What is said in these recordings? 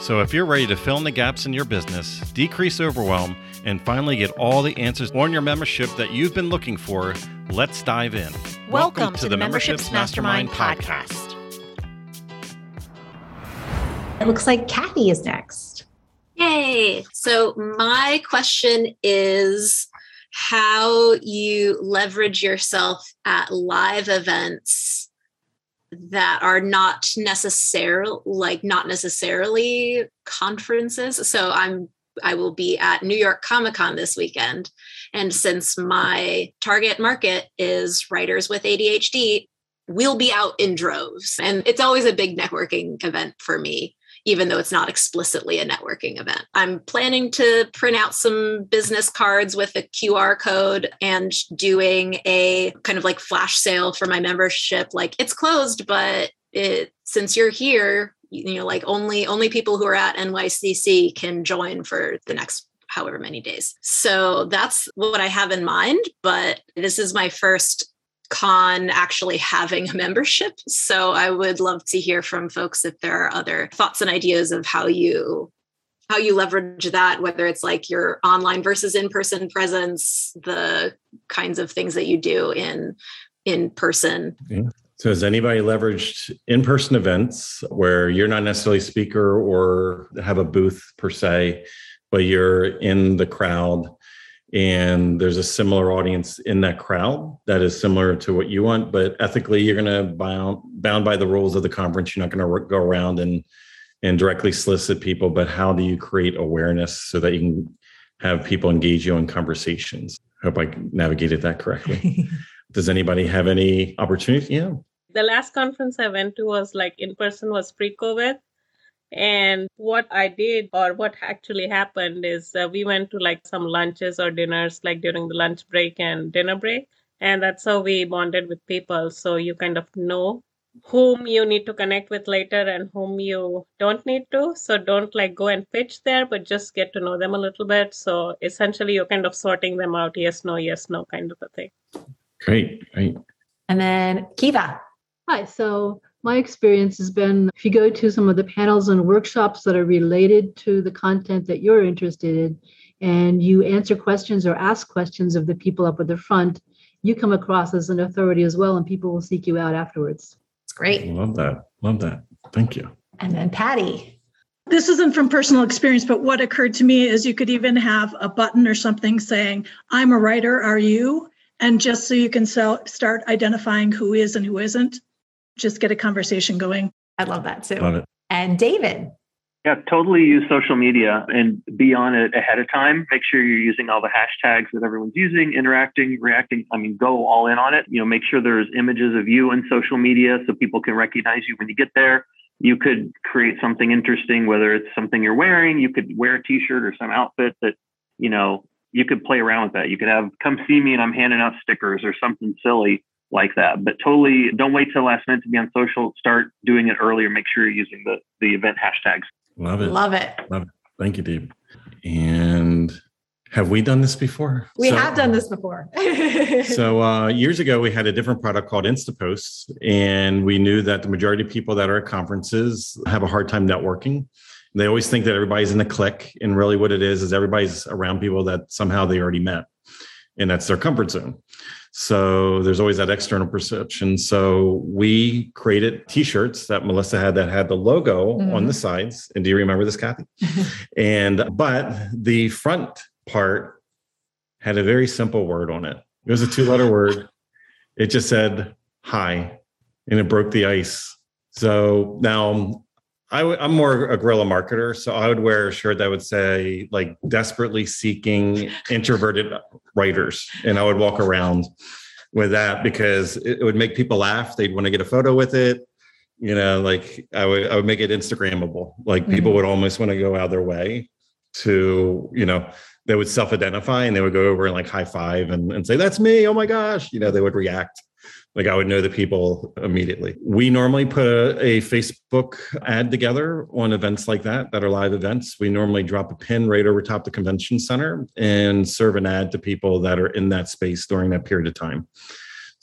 So, if you're ready to fill in the gaps in your business, decrease overwhelm, and finally get all the answers on your membership that you've been looking for, let's dive in. Welcome, Welcome to, to, the Memberships, Mastermind, Mastermind podcast. It looks like Kathy is next. Yay. So, my question is how you leverage yourself at live events that are not necessarily like not necessarily conferences. So i'm i will be at new york comic con this weekend. And since my target market is writers with adhd we'll be out in droves. And it's always a big networking event for me even though it's not explicitly a networking event. I'm planning to print out some business cards with a QR code and doing a kind of like flash sale for my membership. Like it's closed, but it since you're here, you know, like only only people who are at NYCC can join for the next however many days. So that's what I have in mind. But this is my first con actually having a membership. So I would love to hear from folks if there are other thoughts and ideas of how you how you leverage that whether it's like your online versus in-person presence the kinds of things that you do in in person yeah. so has anybody leveraged in-person events where you're not necessarily speaker or have a booth per se but you're in the crowd and there's a similar audience in that crowd that is similar to what you want but ethically you're going to bound bound by the rules of the conference. You're not going to go around and and directly solicit people but how do you create awareness so that you can have people engage you in conversations? Hope i navigated that correctly. Does anybody have any opportunity yeah. The last conference i went to was like in person was pre-covid and what I did, or what actually happened, is uh, we went to like some lunches or dinners, like during the lunch break and dinner break. And that's how we bonded with people. So you kind of know whom you need to connect with later and whom you don't need to. So don't like go and pitch there, but just get to know them a little bit. So essentially, you're kind of sorting them out yes, no, yes, no kind of a thing. Great, great. And then Kiva. Hi. So my experience has been if you go to some of the panels and workshops that are related to the content that you're interested in, and you answer questions or ask questions of the people up at the front, you come across as an authority as well, and people will seek you out afterwards. It's great. Love that. Love that. Thank you. And then Patty. This isn't from personal experience, but what occurred to me is you could even have a button or something saying, I'm a writer, are you? And just so you can sell, start identifying who is and who isn't just get a conversation going. I love that too. Love it. And David. Yeah, totally use social media and be on it ahead of time. Make sure you're using all the hashtags that everyone's using, interacting, reacting. I mean, go all in on it. You know, make sure there's images of you in social media so people can recognize you when you get there. You could create something interesting, whether it's something you're wearing, you could wear a t-shirt or some outfit that, you know, you could play around with that. You could have come see me and I'm handing out stickers or something silly like that. But totally don't wait till last minute to be on social. Start doing it earlier. Make sure you're using the, the event hashtags. Love it. Love it. Love it. Thank you, Deep. And have we done this before? We so, have done this before. so uh, years ago, we had a different product called InstaPosts, and we knew that the majority of people that are at conferences have a hard time networking. They always think that everybody's in a clique, and really, what it is is everybody's around people that somehow they already met, and that's their comfort zone. So there's always that external perception. So we created t-shirts that Melissa had that had the logo mm-hmm. on the sides. And do you remember this, Kathy? and but the front part had a very simple word on it. It was a two-letter word. It just said hi, and it broke the ice. So now i w- I'm more a guerrilla marketer, so I would wear a shirt that would say like desperately seeking introverted writers, and I would walk around with that because it, it would make people laugh. They'd want to get a photo with it. You know, like I would I would make it Instagrammable. Like people Mhm. would almost want to go out of their way to, you know, they would self-identify and they would go over and like high five and, and say, That's me. Oh my gosh. You know, they would react. Like I would know the people immediately. We normally put a, a Facebook ad together on events like that, that are live events. We normally drop a pin right over top the convention center and serve an ad to people that are in that space during that period of time.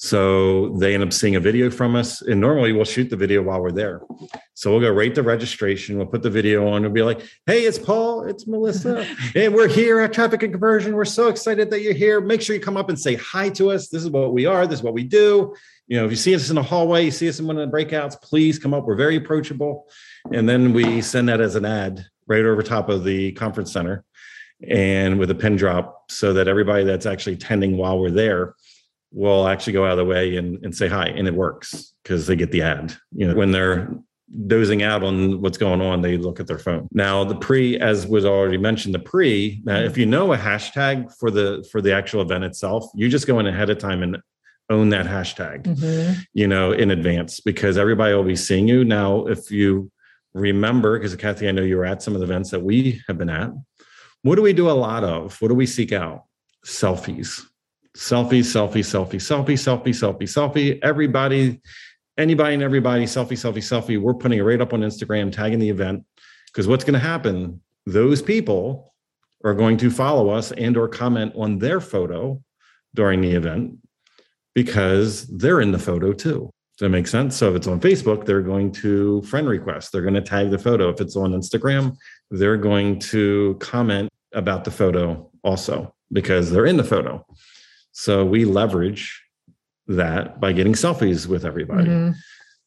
So they end up seeing a video from us, and normally we'll shoot the video while we're there. So we'll go right to registration. We'll put the video on We'll be like, "Hey, it's Paul, it's Melissa, and we're here at Traffic and Conversion. We're so excited that you're here. Make sure you come up and say hi to us. This is what we are. This is what we do. You know, if you see us in the hallway, you see us in one of the breakouts, please come up. We're very approachable." And then we send that as an ad right over top of the conference center, and with a pin drop, so that everybody that's actually attending while we're there will actually go out of the way and, and say hi and it works because they get the ad. You know when they're dozing out on what's going on they look at their phone. Now the pre as was already mentioned the pre now if you know a hashtag for the for the actual event itself you just go in ahead of time and own that hashtag Mhm. you know in advance because everybody will be seeing you. Now if you remember because kathy i know you were at some of the events that we have been at what do we do a lot of? What do we seek out? Selfies selfie, selfie, selfie, selfie, selfie, selfie, selfie. Everybody, anybody and everybody, selfie, selfie, selfie. We're putting it right up on Instagram, tagging the event. Because what's going to happen? Those people are going to follow us and or comment on their photo during the event because they're in the photo too. Does that make sense? So if it's on Facebook, they're going to friend request. They're going to tag the photo. If it's on Instagram, they're going to comment about the photo also because they're in the photo. So we leverage that by getting selfies with everybody. Mhm.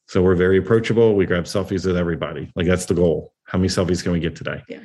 So we're very approachable. We grab selfies with everybody. Like that's the goal. How many selfies can we get today? Yeah.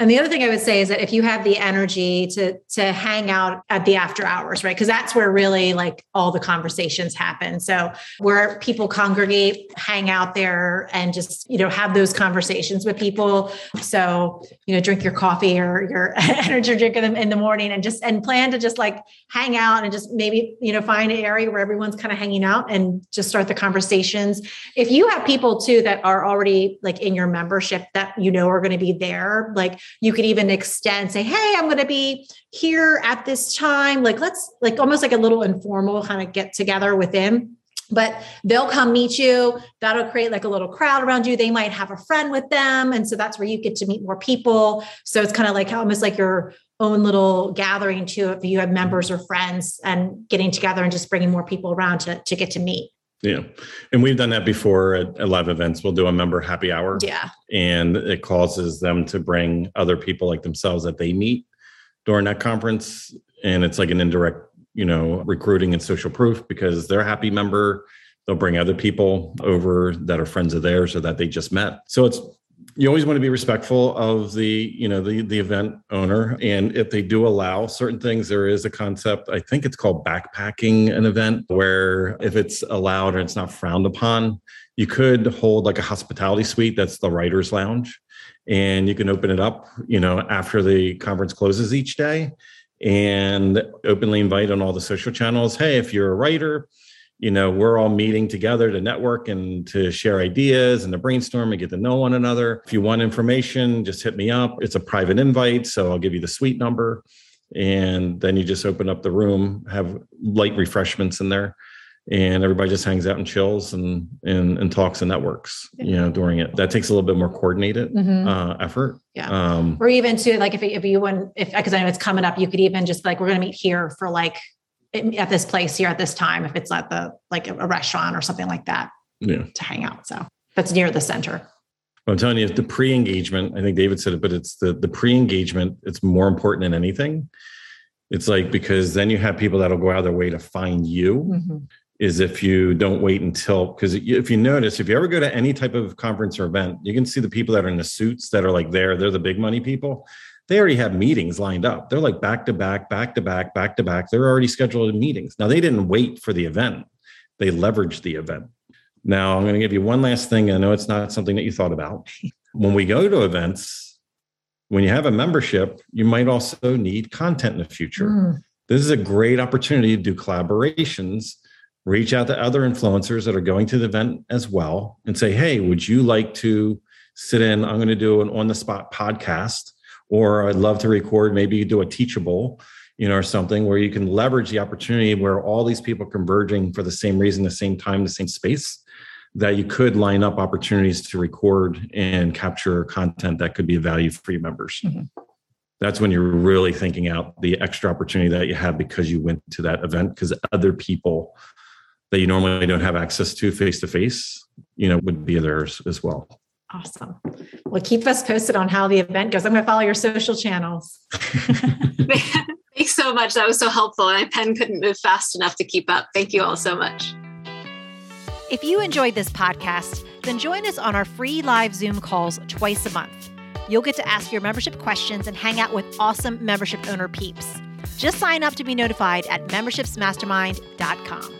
And the other thing I would say is that if you have the energy to to hang out at the after hours, right? Because that's where really like all the conversations happen. So where people congregate, hang out there and just, you know, have those conversations with people. So, you know, drink your coffee or your energy drink in the, in the morning and just and plan to just like hang out and just maybe, you know, find an area where everyone's kind of hanging out and just start the conversations. If you have people too that are already like in your membership that you know are going to be there, like you could even extend, say, Hey, I'm going to be here at this time. Like, let's like almost like a little informal kind of get together within. But they'll come meet you. That'll create like a little crowd around you. They might have a friend with them. And so that's where you get to meet more people. So it's kind of like almost like your own little gathering too, if you have members or friends and getting together and just bringing more people around to, to get to meet. Yeah. And we've done that before at, at live events. We'll do a member happy hour. Yeah. and it causes them to bring other people like themselves that they meet during that conference and it's like an indirect you know recruiting and social proof because they're a happy member they'll bring other people over that are friends of theirs or that they just met so it's you always want to be respectful of the you know the the event owner. And if they do allow certain things there is a concept i think it's called backpacking an event where if it's allowed or it's not frowned upon you could hold like a hospitality suite that's the writers lounge. And you can open it up you know after the conference closes each day and openly invite on all the social channels. Hey if you're a writer you know we're all meeting together to network and to share ideas and to brainstorm and get to know one another. If you want information just hit me up. It's a private invite so i'll give you the suite number. And then you just open up the room have light refreshments in there and everybody just hangs out and chills and and, and talks and networks you know during it. That takes a little bit more coordinated Mhm. uh, effort. Yeah. um or even to like if, if you want if because i know it's coming up you could even just like we're going to meet here for like at this place here at this time if it's at the like a restaurant or something like that yeah to hang out so that's near the center I'm telling you, the pre-engagement, I think David said it, but it's the the pre-engagement, it's more important than anything. It's like because then you have people that'll go out of their way to find you mm-hmm. is if you don't wait until because if you notice, if you ever go to any type of conference or event, you can see the people that are in the suits that are like there, they're the big money people. They already have meetings lined up. They're like back to back, back to back, back to back. They're already scheduled meetings. Now they didn't wait for the event. They leveraged the event. Now, I'm going to give you one last thing. I know it's not something that you thought about. When we go to events, when you have a membership, you might also need content in the future. Mm. This is a great opportunity to do collaborations reach out to other influencers that are going to the event as well and say, hey, would you like to sit in? I'm going to do an on the spot podcast, or I'd love to record, maybe you do a teachable, you know, or something where you can leverage the opportunity where all these people converging for the same reason, the same time, the same space that you could line up opportunities to record and capture content that could be of value for your members. Mm-hmm. That's when you're really thinking out the extra opportunity that you have because you went to that event because other people that you normally don't have access to face to face, you know, would be there as well. Awesome. Well, keep us posted on how the event goes. I'm going to follow your social channels. Thanks so much. That was so helpful. My pen couldn't move fast enough to keep up. Thank you all so much. If you enjoyed this podcast, then join us on our free live Zoom calls twice a month. You'll get to ask your membership questions and hang out with awesome membership owner peeps. Just sign up to be notified at membershipsmastermind.com.